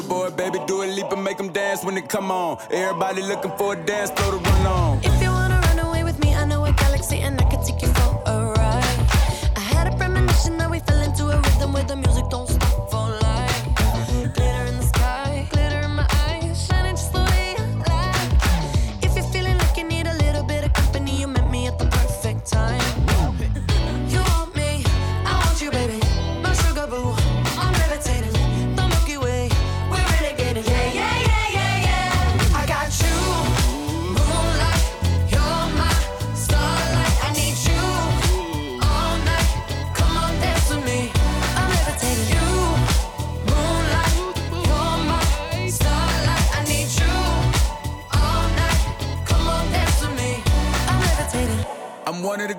billboard, baby, Dua Lipa and make them dance when they come on. Everybody looking for a dance floor to run on. If you wanna run away with me, I know a galaxy and I can take you for a ride. I had a premonition that we fell into a rhythm where the music don't stop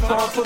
Game in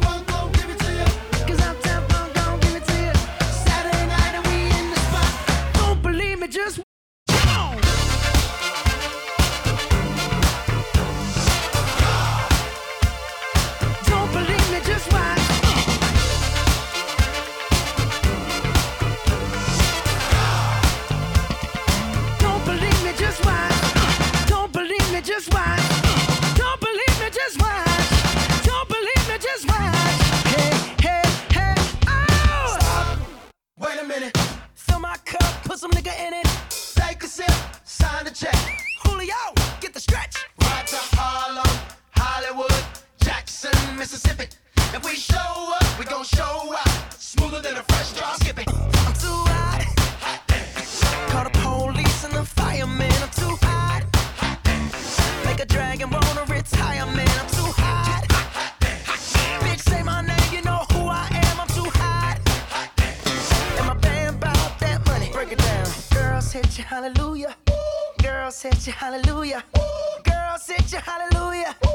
set your hallelujah. Ooh. Girl, set your hallelujah. Ooh.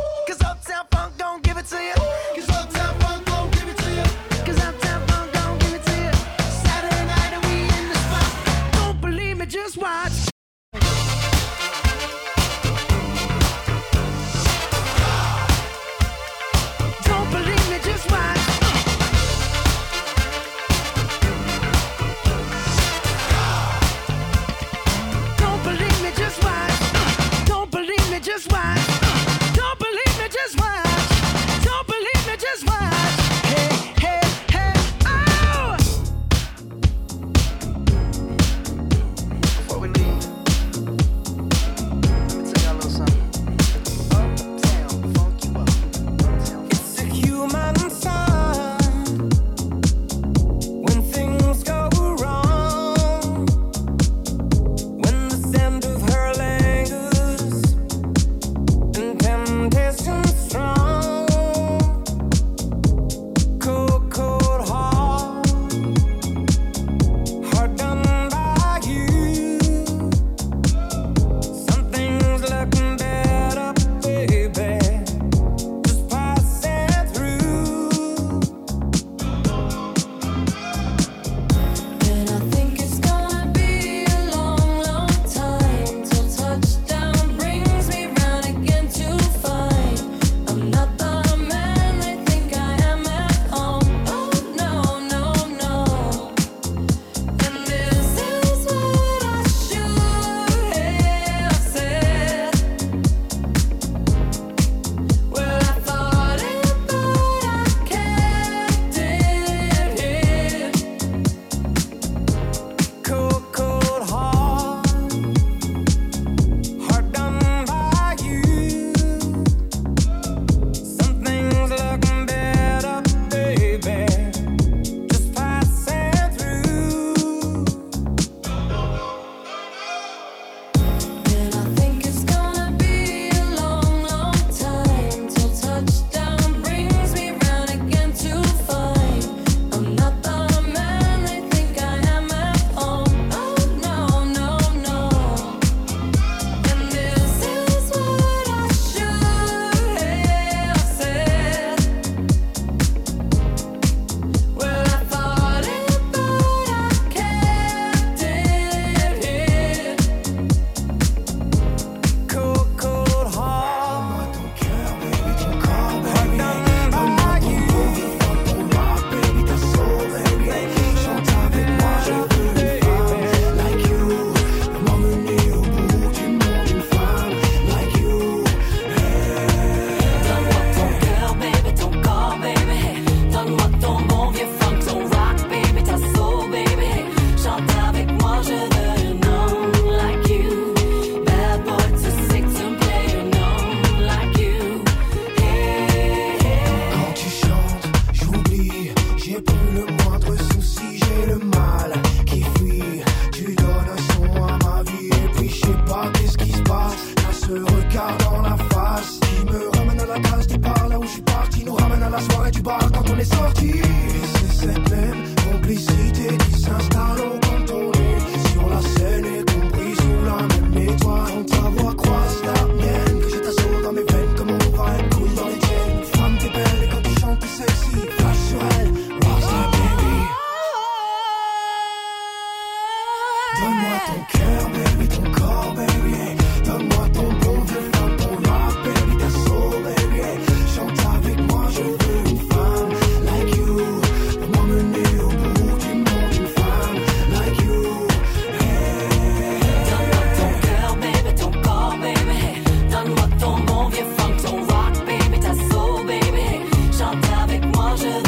Avec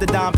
the Dom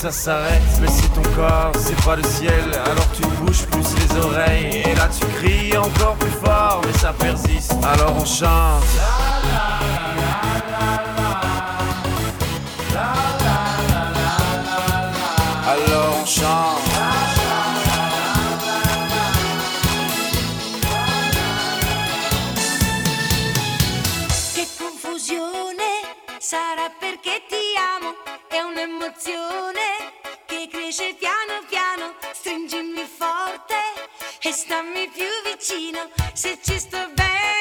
ça s'arrête, mais c'est ton corps, c'est pas le ciel. stammi più vicino se ci sto bene.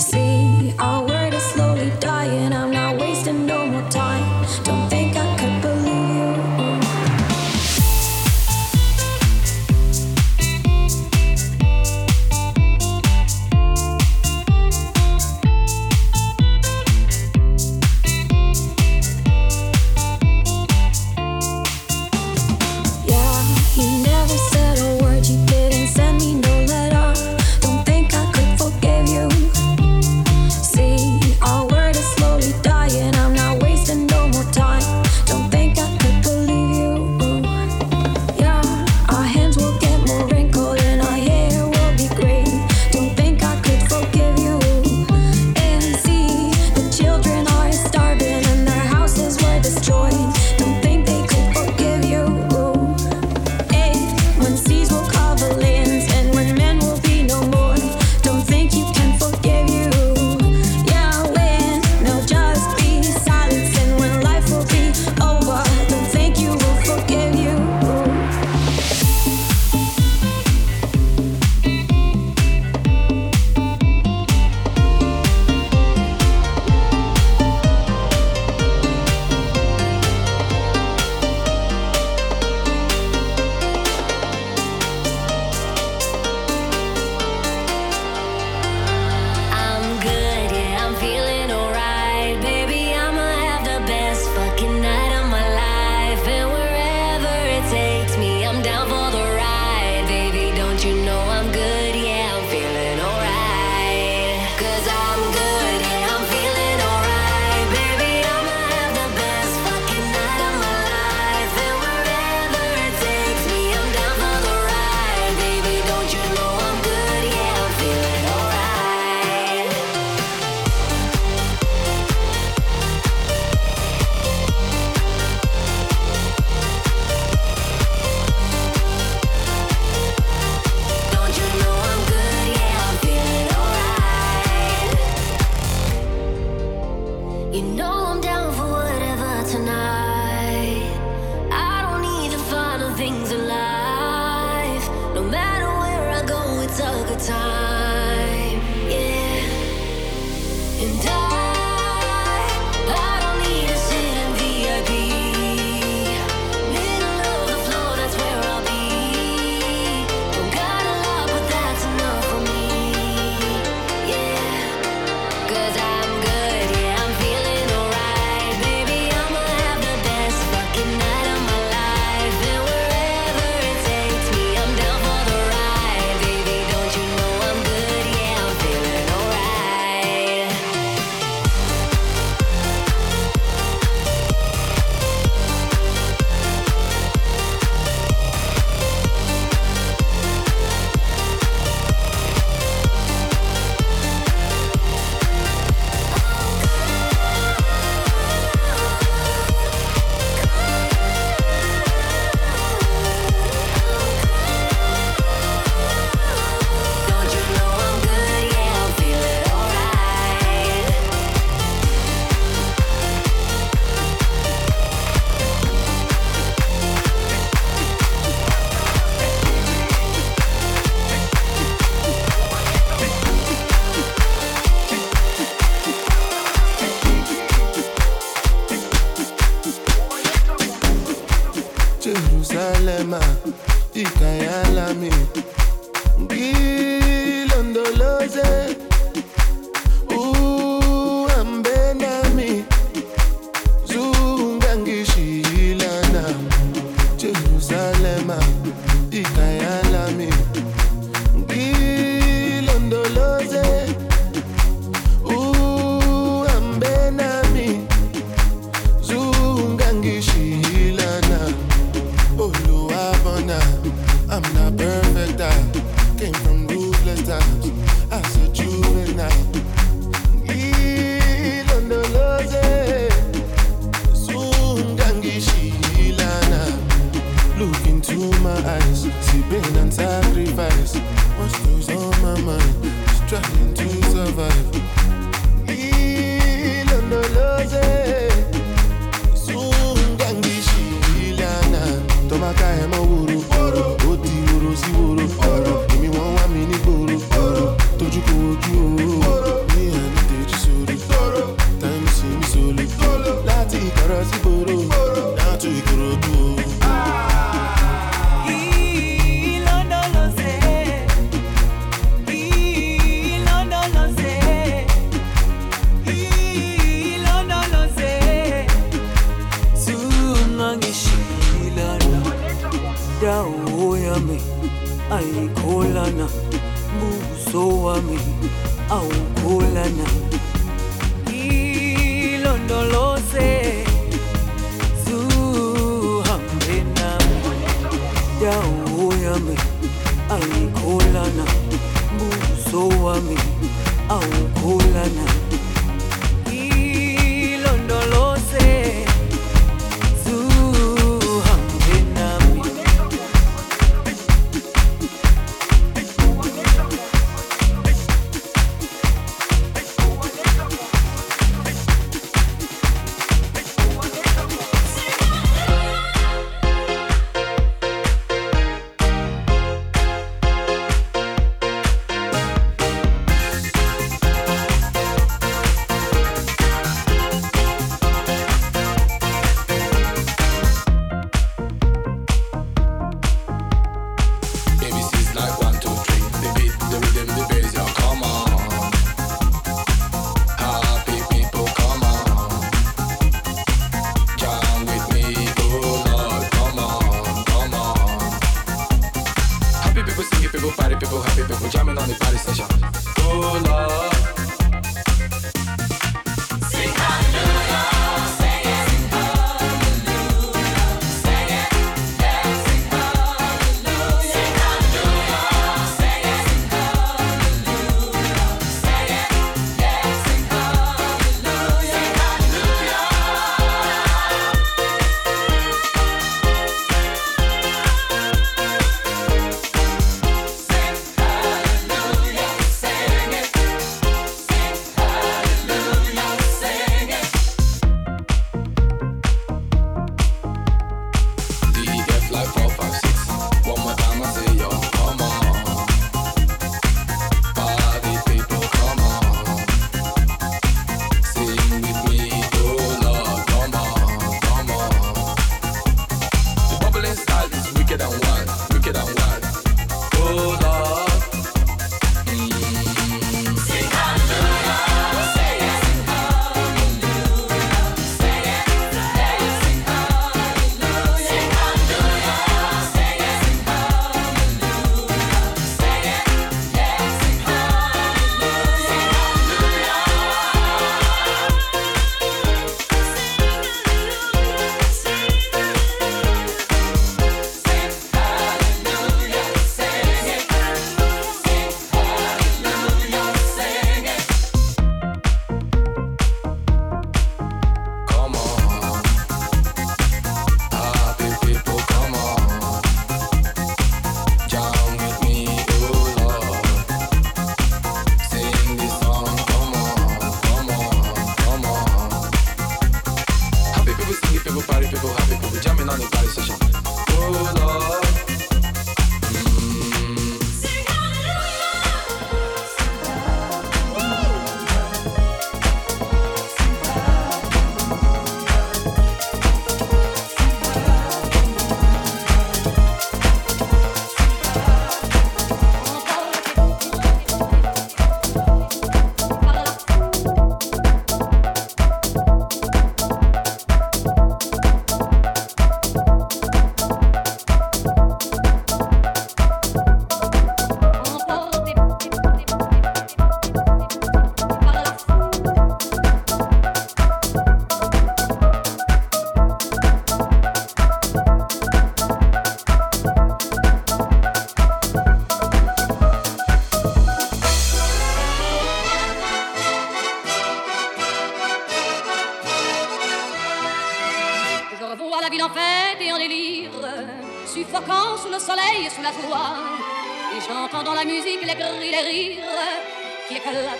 See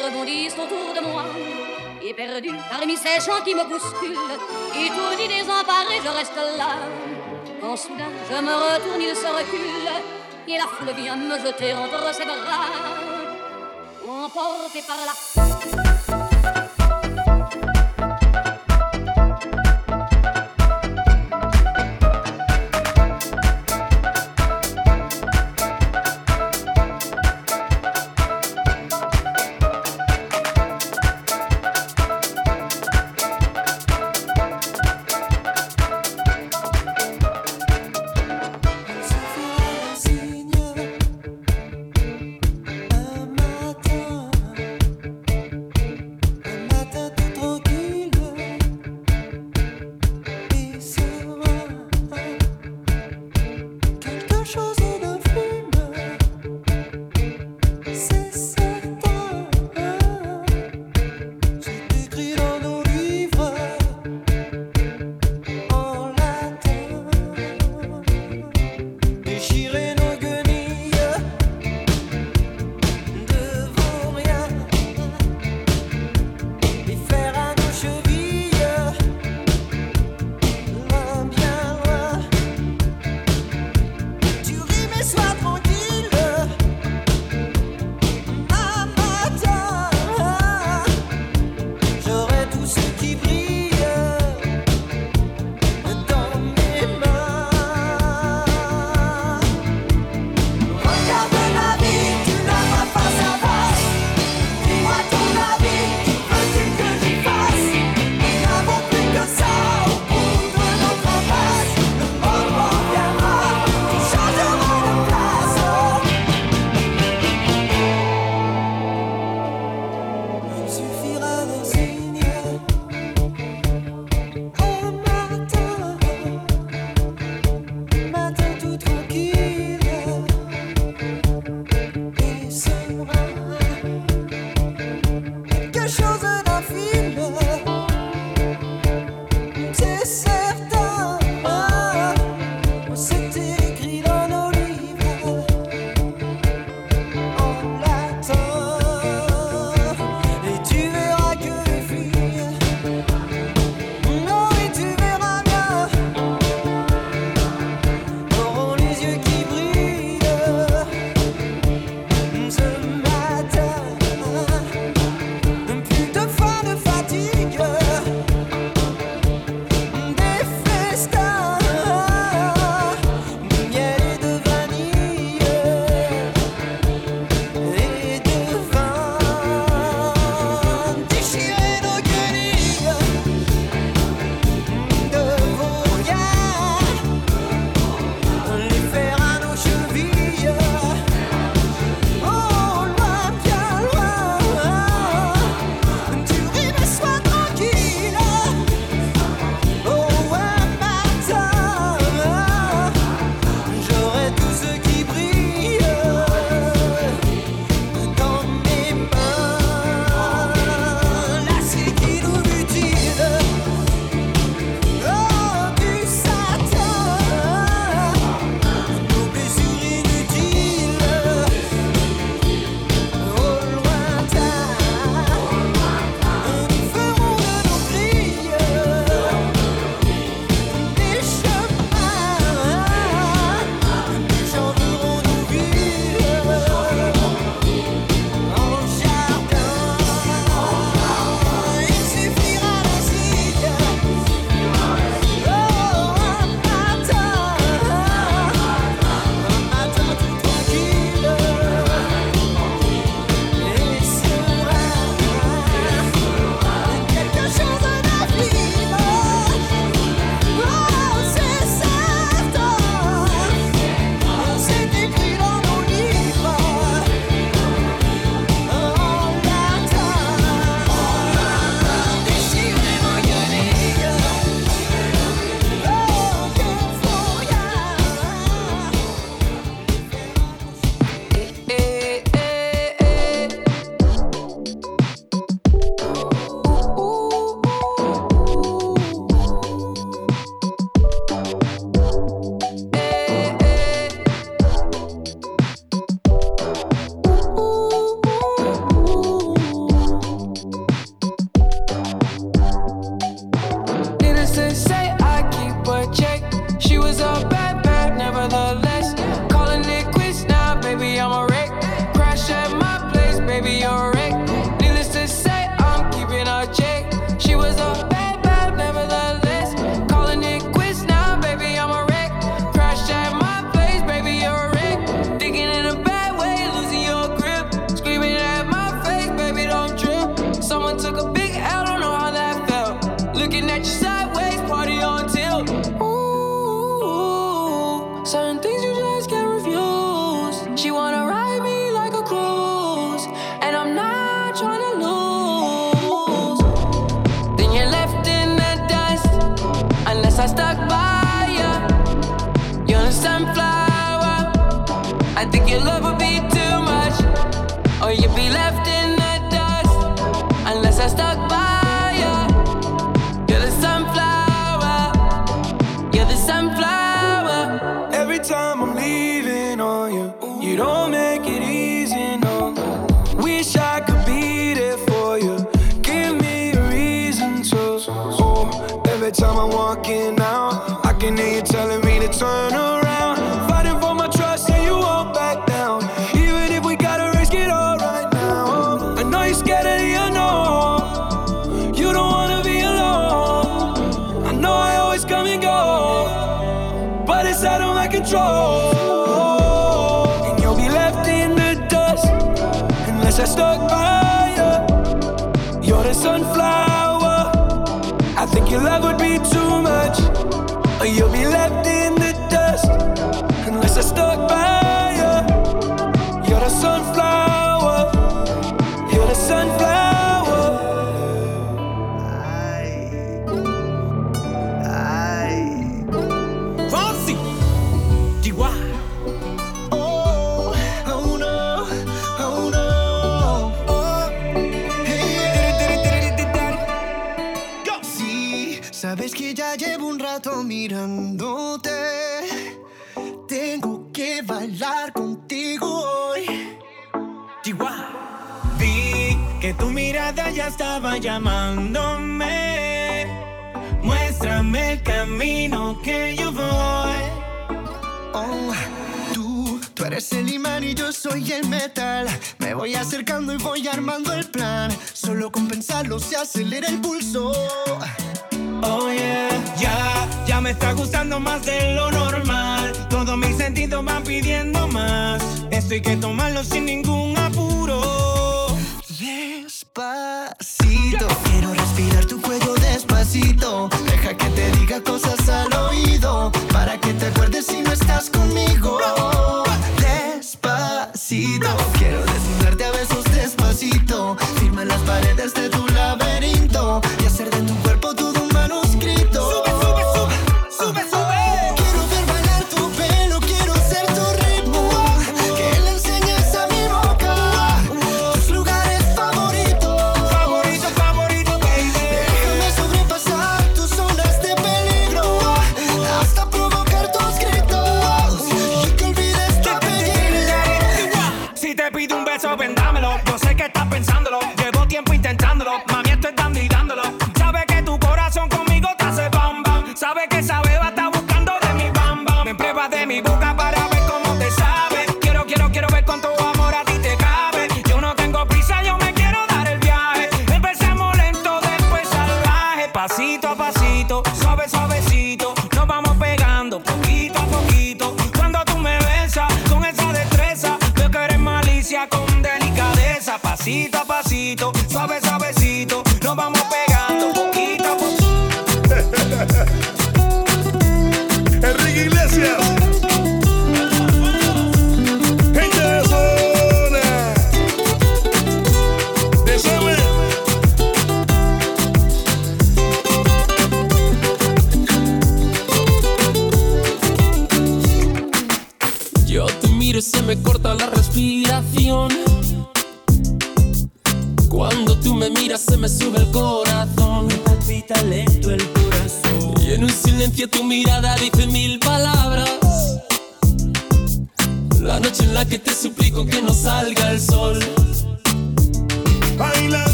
et rebondissent autour de moi. Et parmi ces chants qui me bousculent, étourdi, désemparé, je reste là. Quand soudain je me retourne, il se recule, et la foule vient me jeter entre ses bras, emporté par la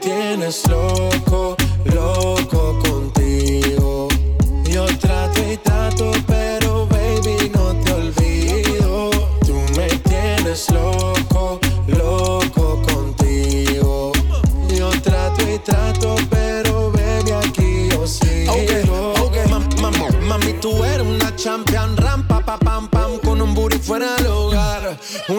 tienes slow.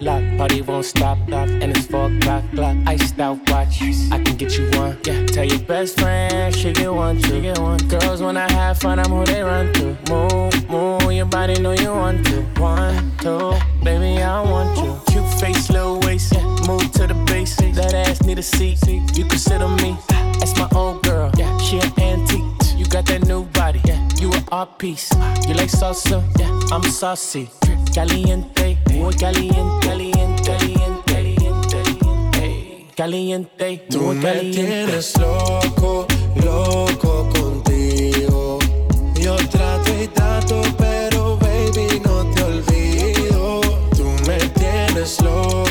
lock, lock. Party won't stop, lock. And it's four o'clock, clock. Iced out watch. I can get you one. Yeah. Tell your best friend she get one, she get one. Girls when I have fun, I'm who they run to. Move, move. Your body know you want to. One, two, baby I want you. Cute face, low waist. Yeah. Move to the basics. That ass need a seat. You consider me. That's my old girl. Yeah. She an Art piece. You like salsa? Yeah, I'm saucy. Caliente, muy caliente, caliente, caliente, caliente. Caliente, Tú caliente. me tienes loco, loco contigo. Yo trato y trato, pero baby, no te olvido. Tú me tienes loco.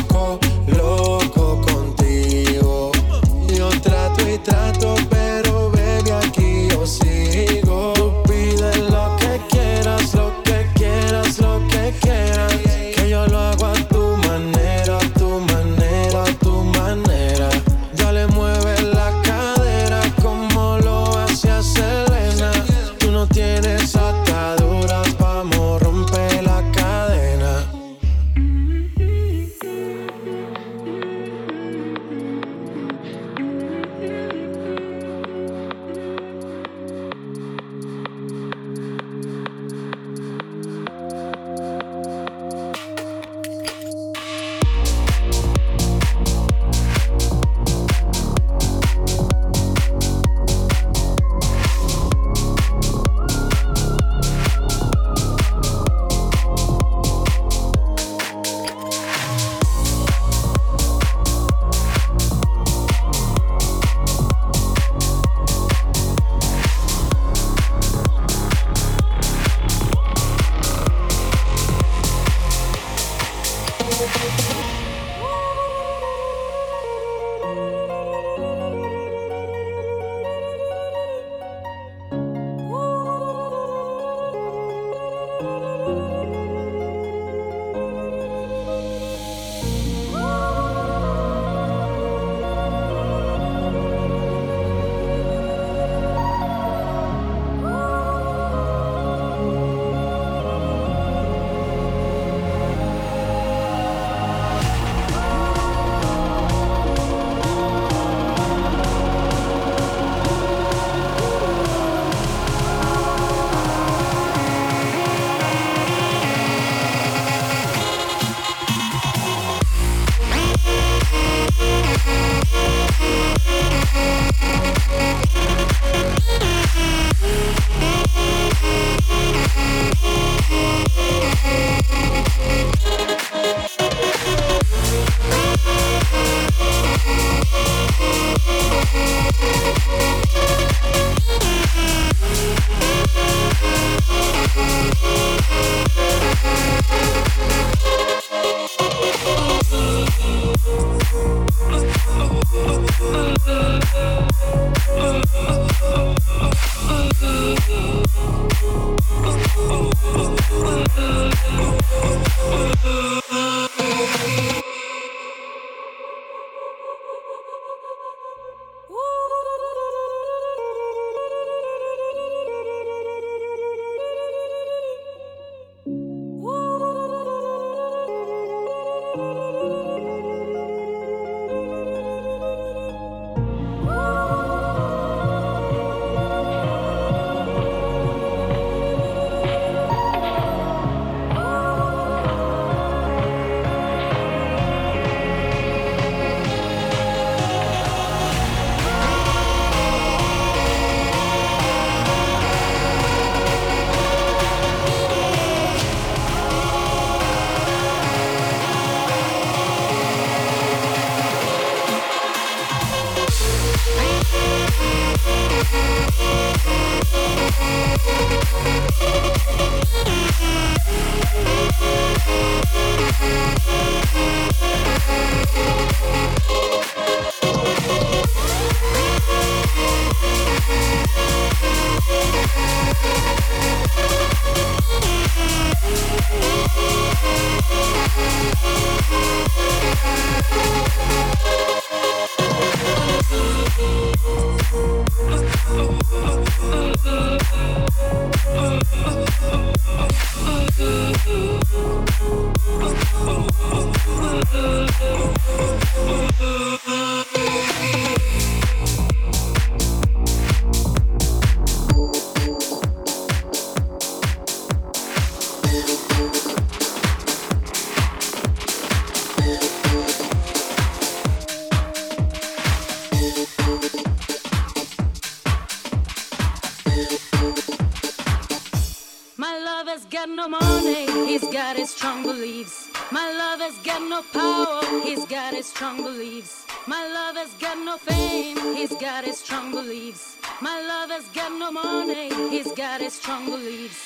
got his strong beliefs. My lover's got no money, he's got his strong beliefs.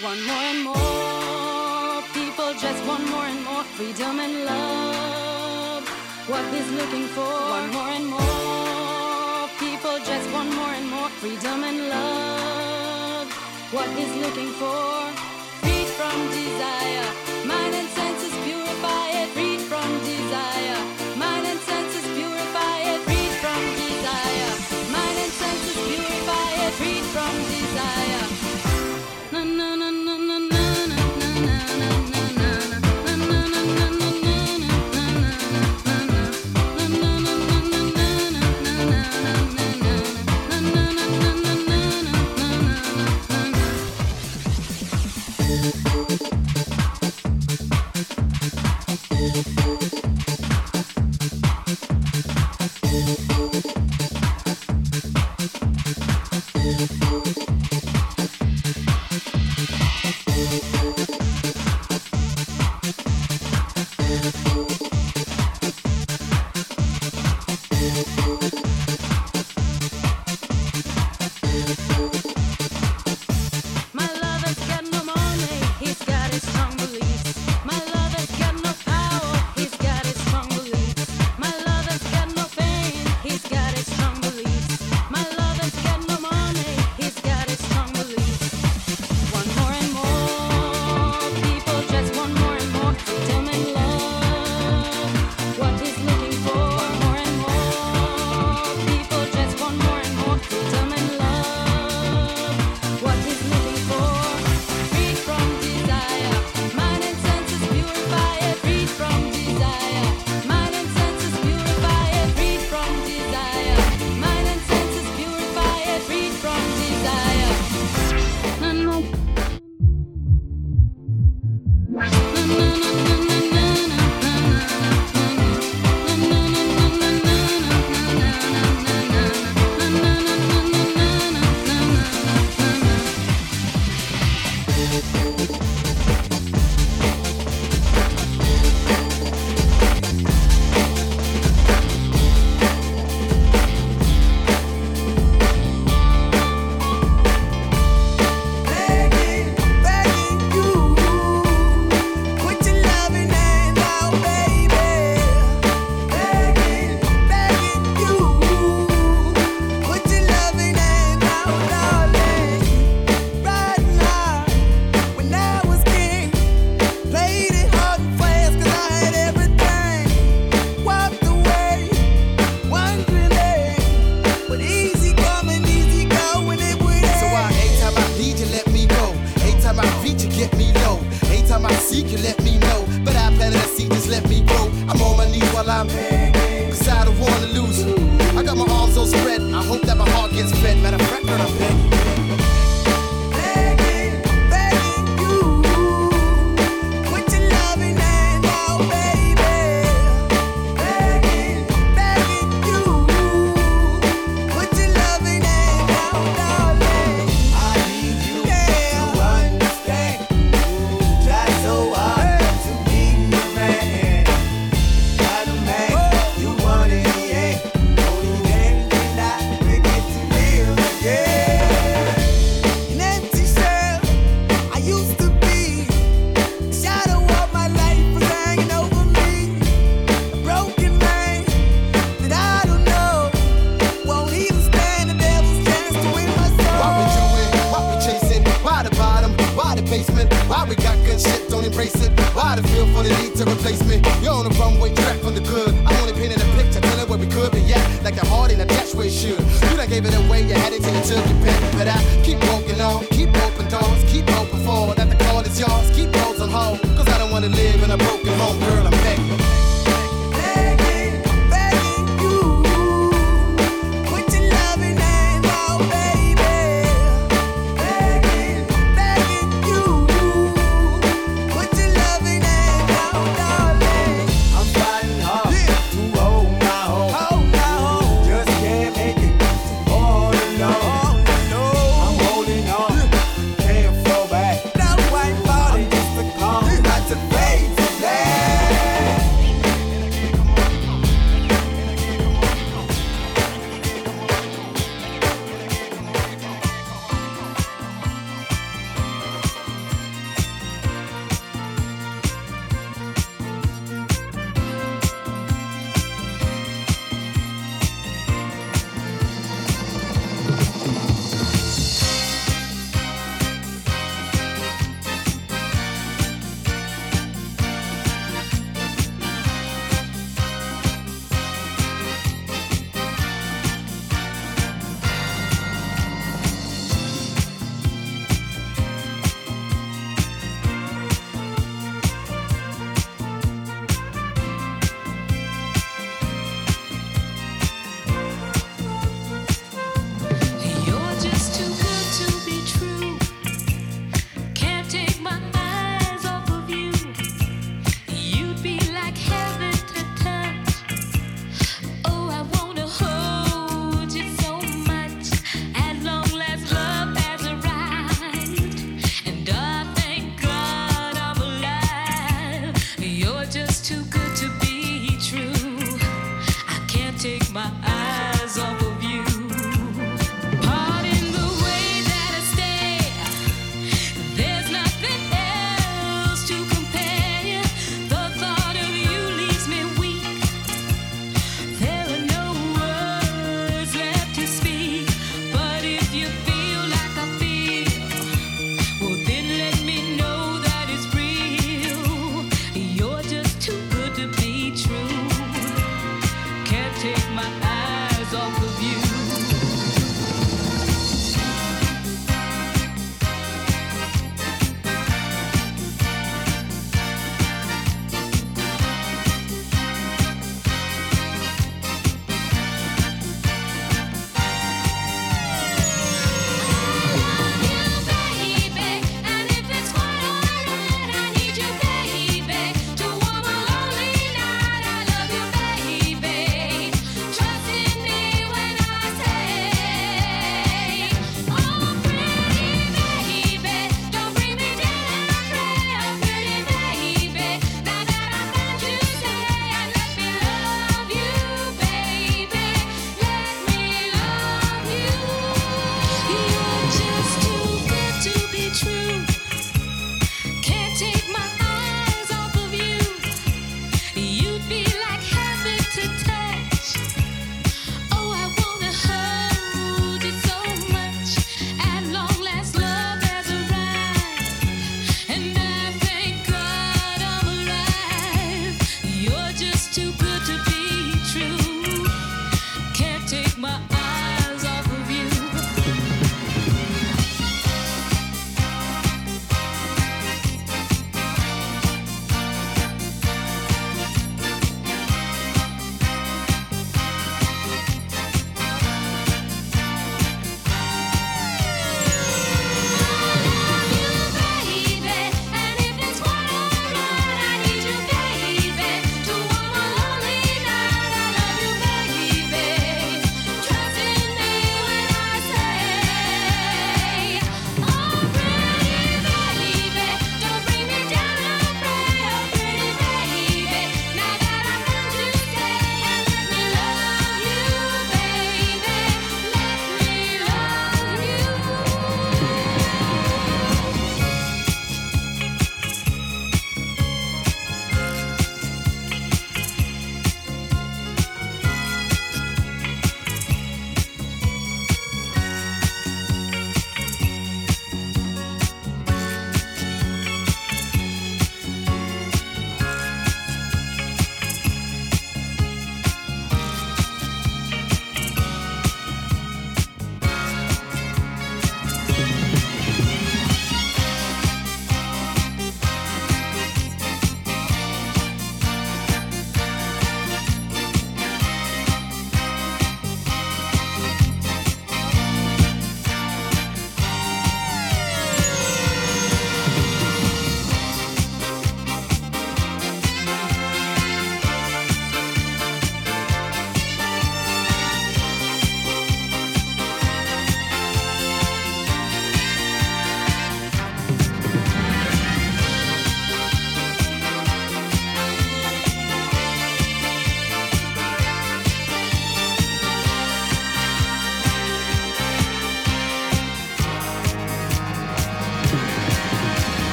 One more and more people just want more and more freedom and love. What he's looking for. One more and more people just want more and more freedom and love. What he's looking for. Free from desire.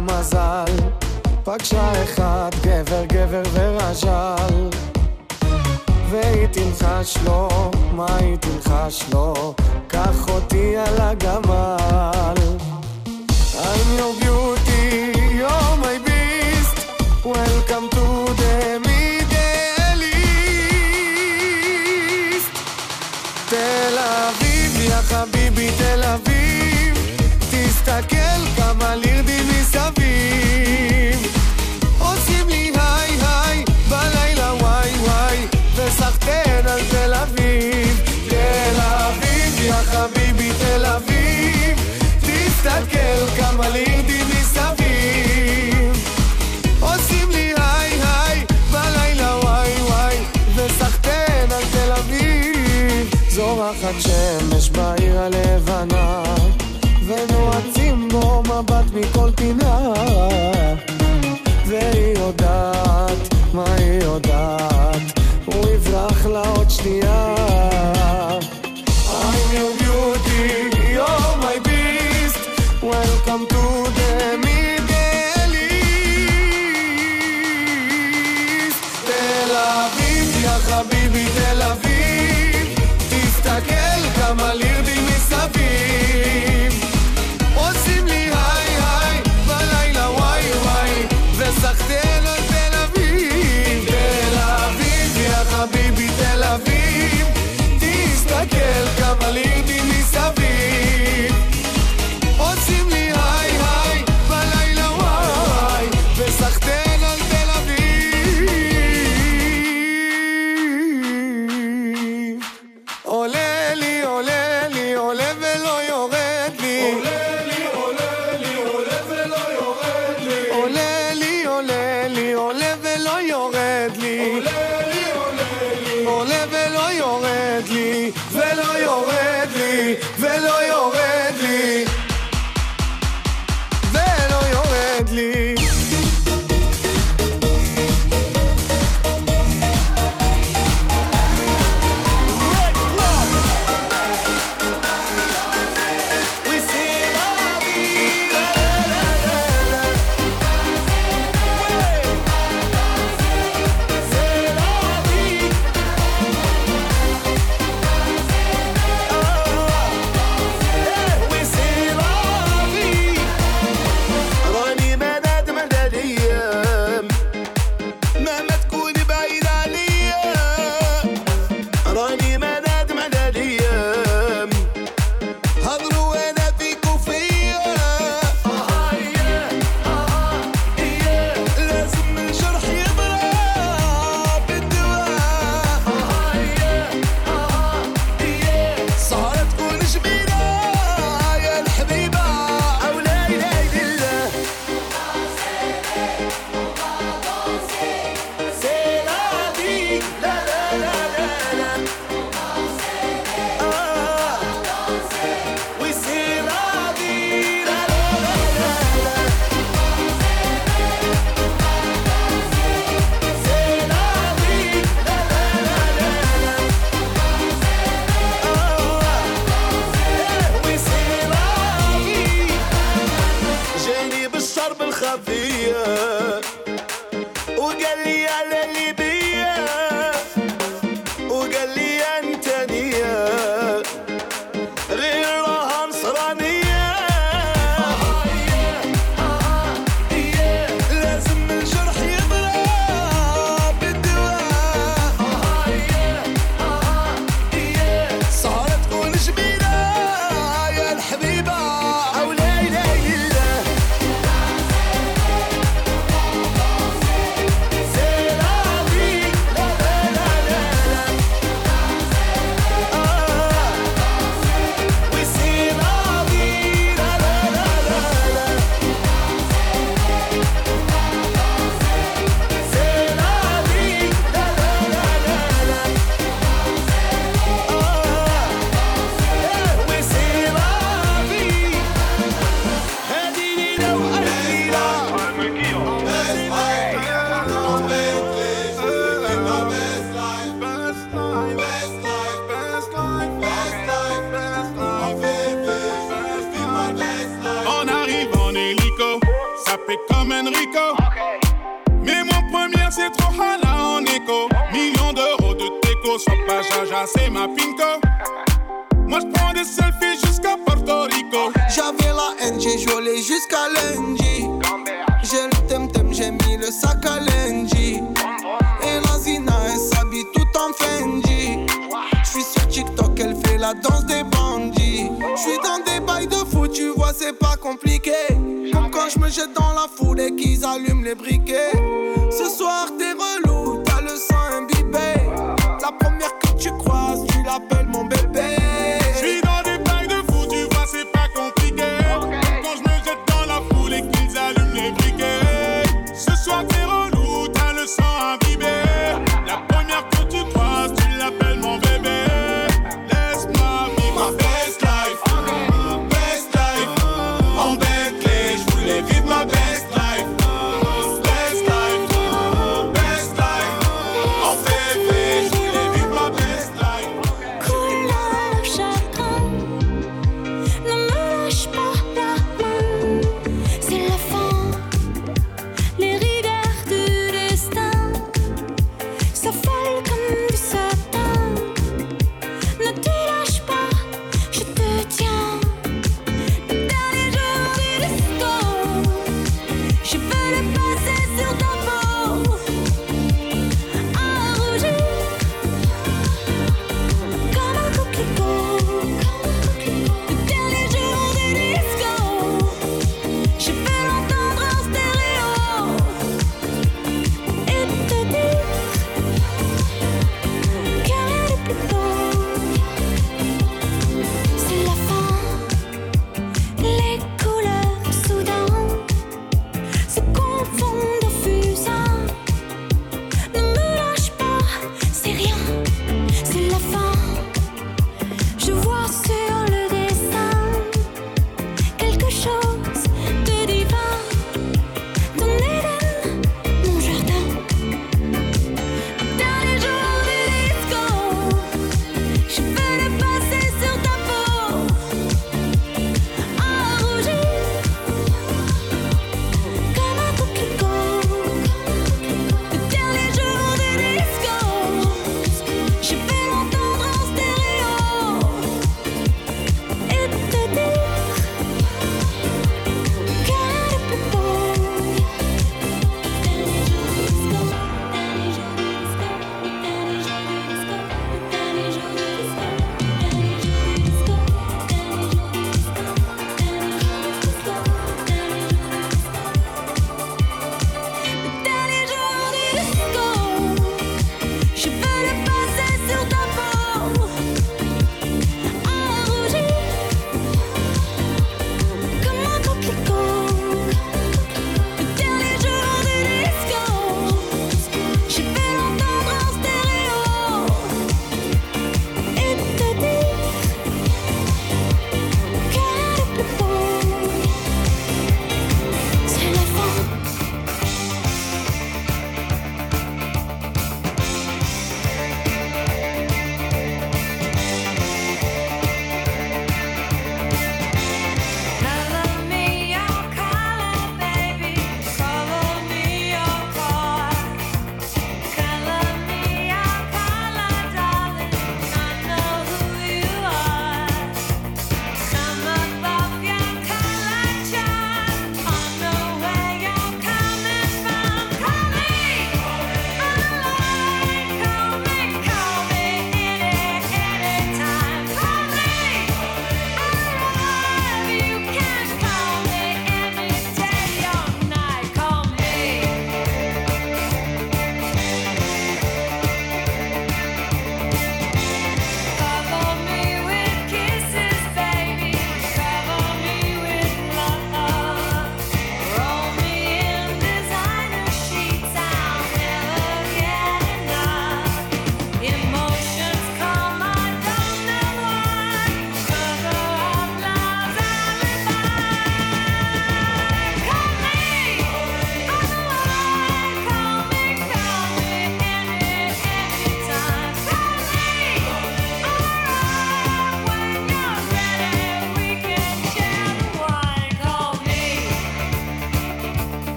מזל, פגשה אחד גבר גבר ורז'ל והיא תלחש לו, לא, מה היא תלחש לו? לא? קח אותי על הגמל.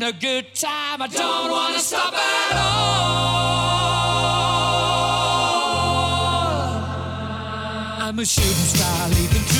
having a good time. I don't want to stop at all. I'm a shooting star leaping through.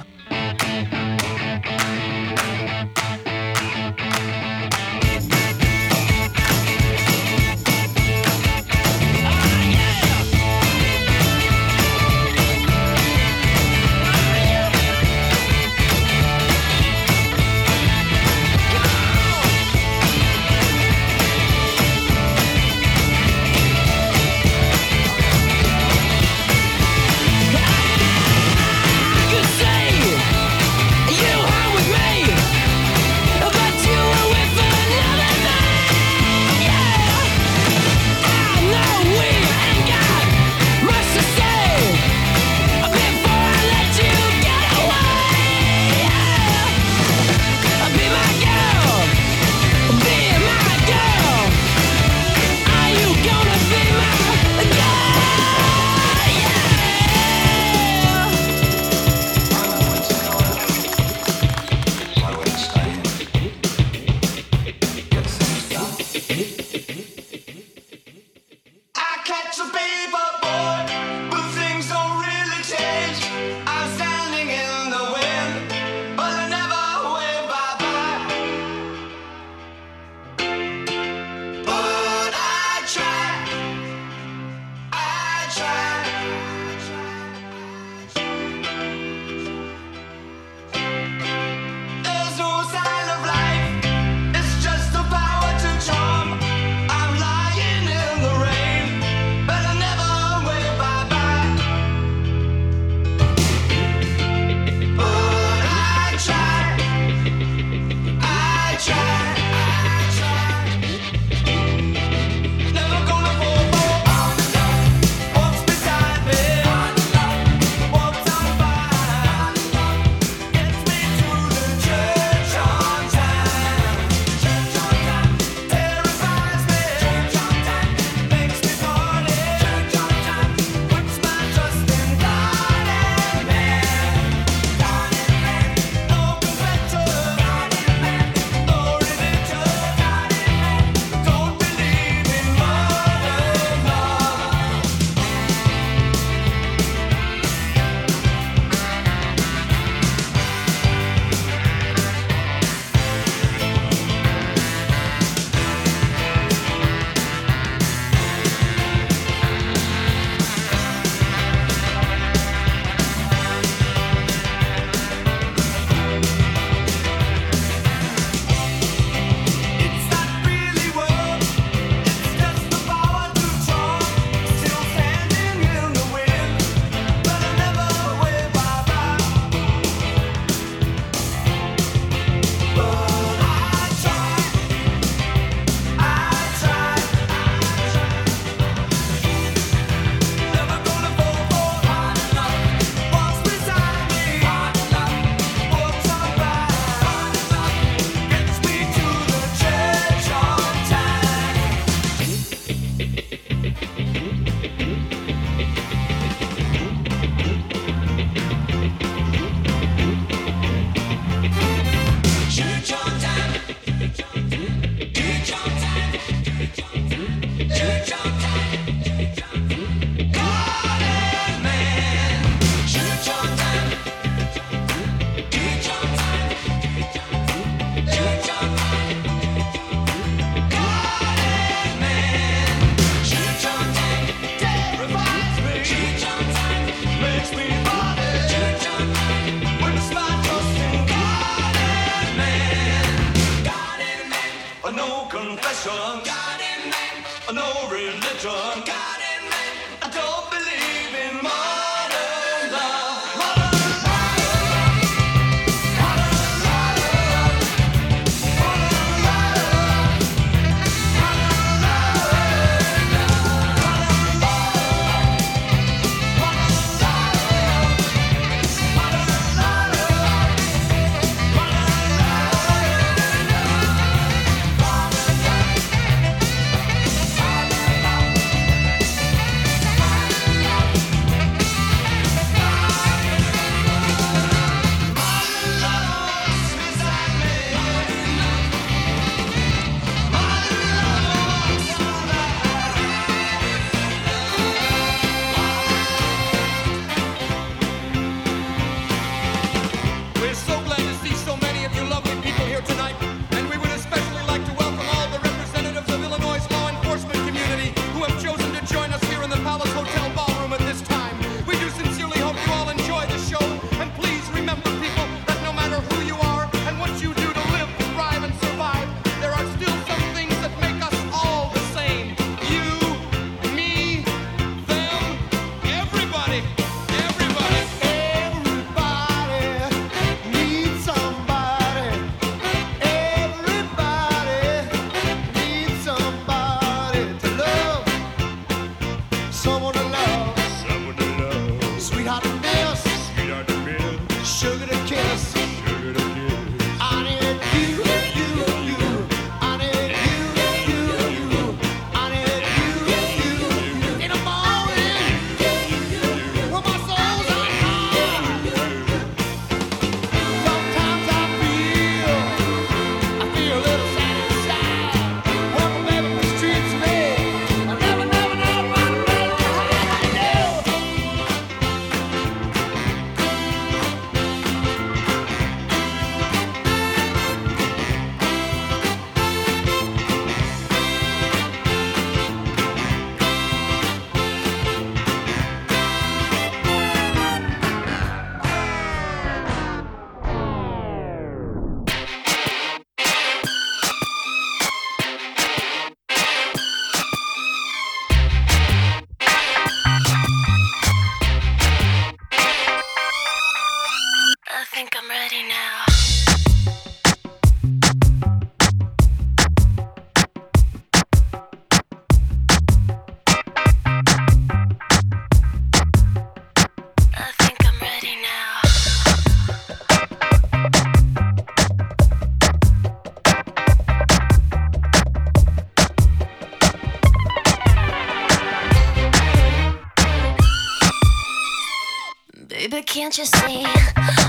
can't you see?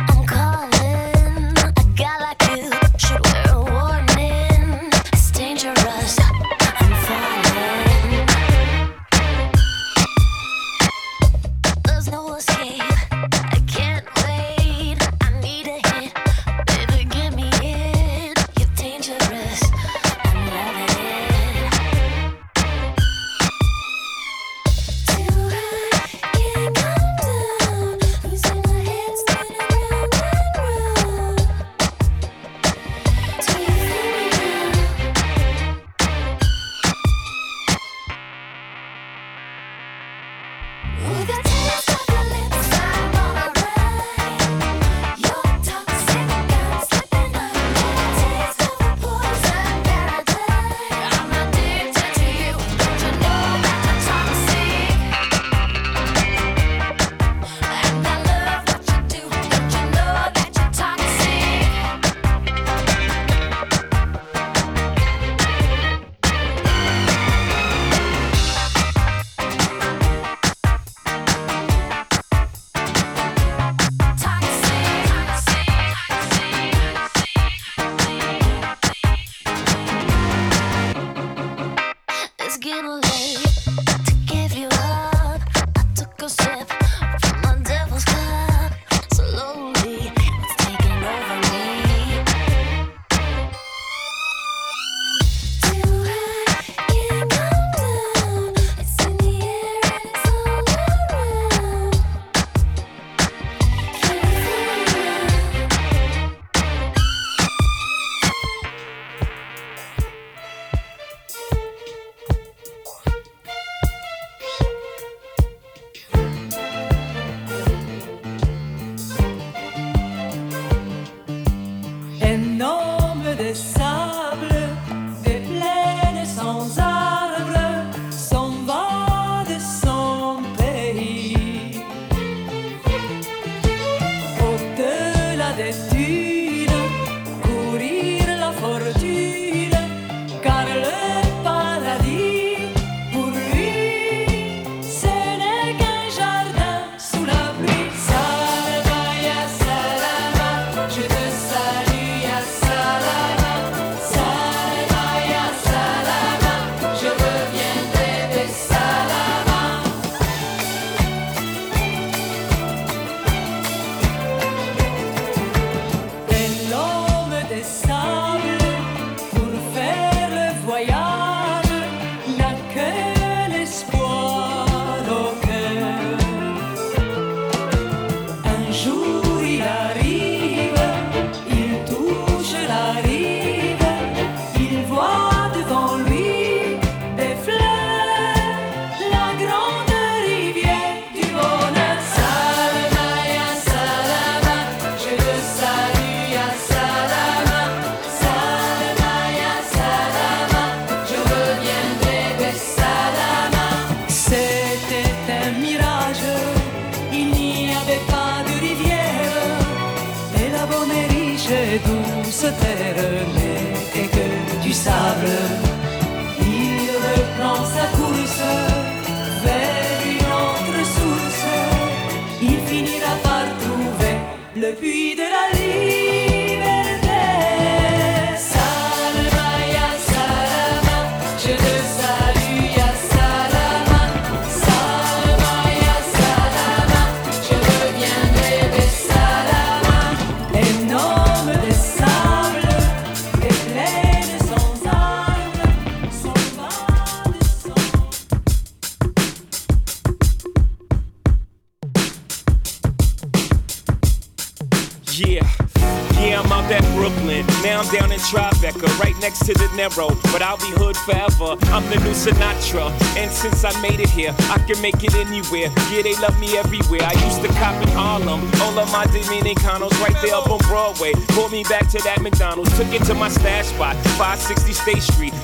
here. I can make it anywhere. Yeah, they love me everywhere. I used to cop in Harlem. All of my Dominicanos right there up on Broadway. Pulled me back to that McDonald's. Took it to my stash spot, 560 State Street.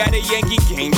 At a Yankee game.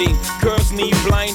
is blinding. Girls need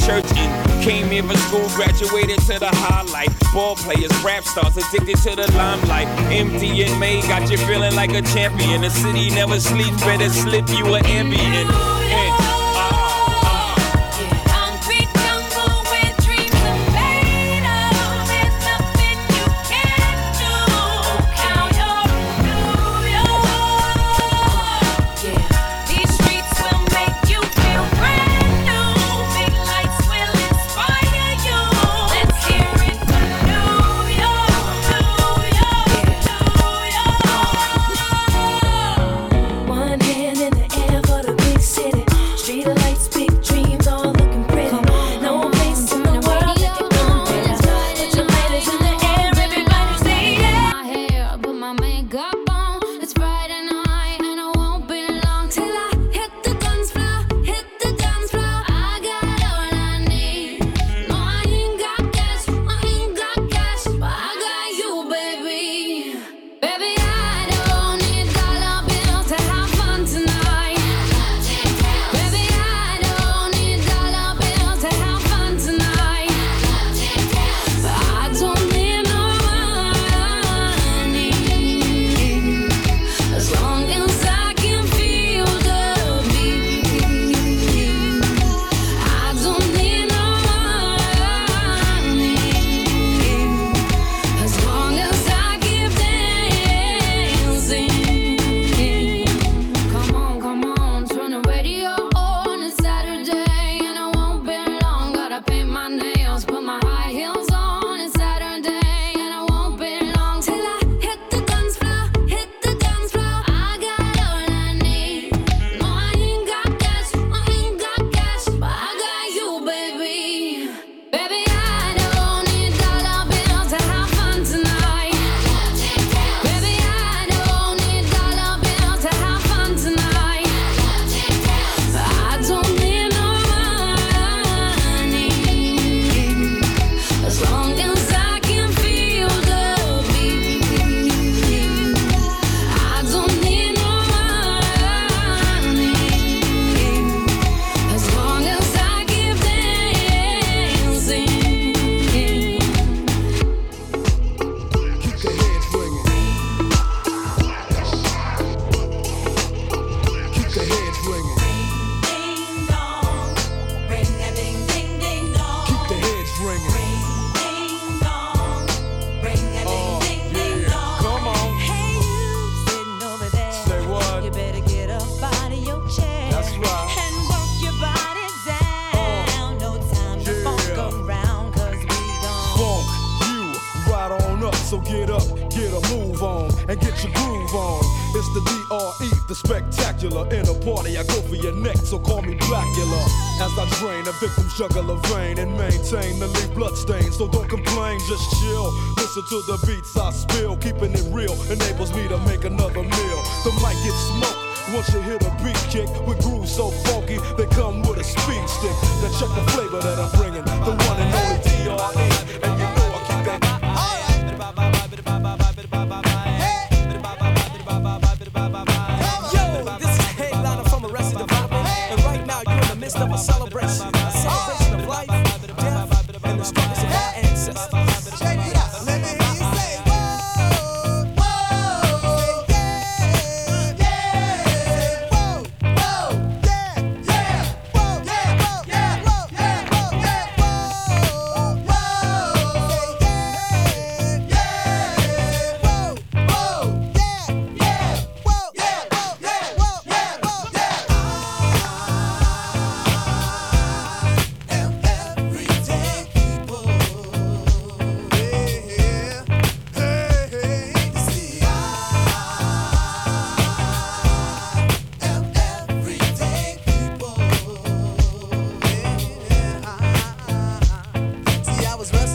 church in. Came here for school, graduated to the highlight. Ball players, rap stars, addicted to the limelight. Empty and May got you feeling like a champion. The city never sleeps, better slip you an ambient. And- was resting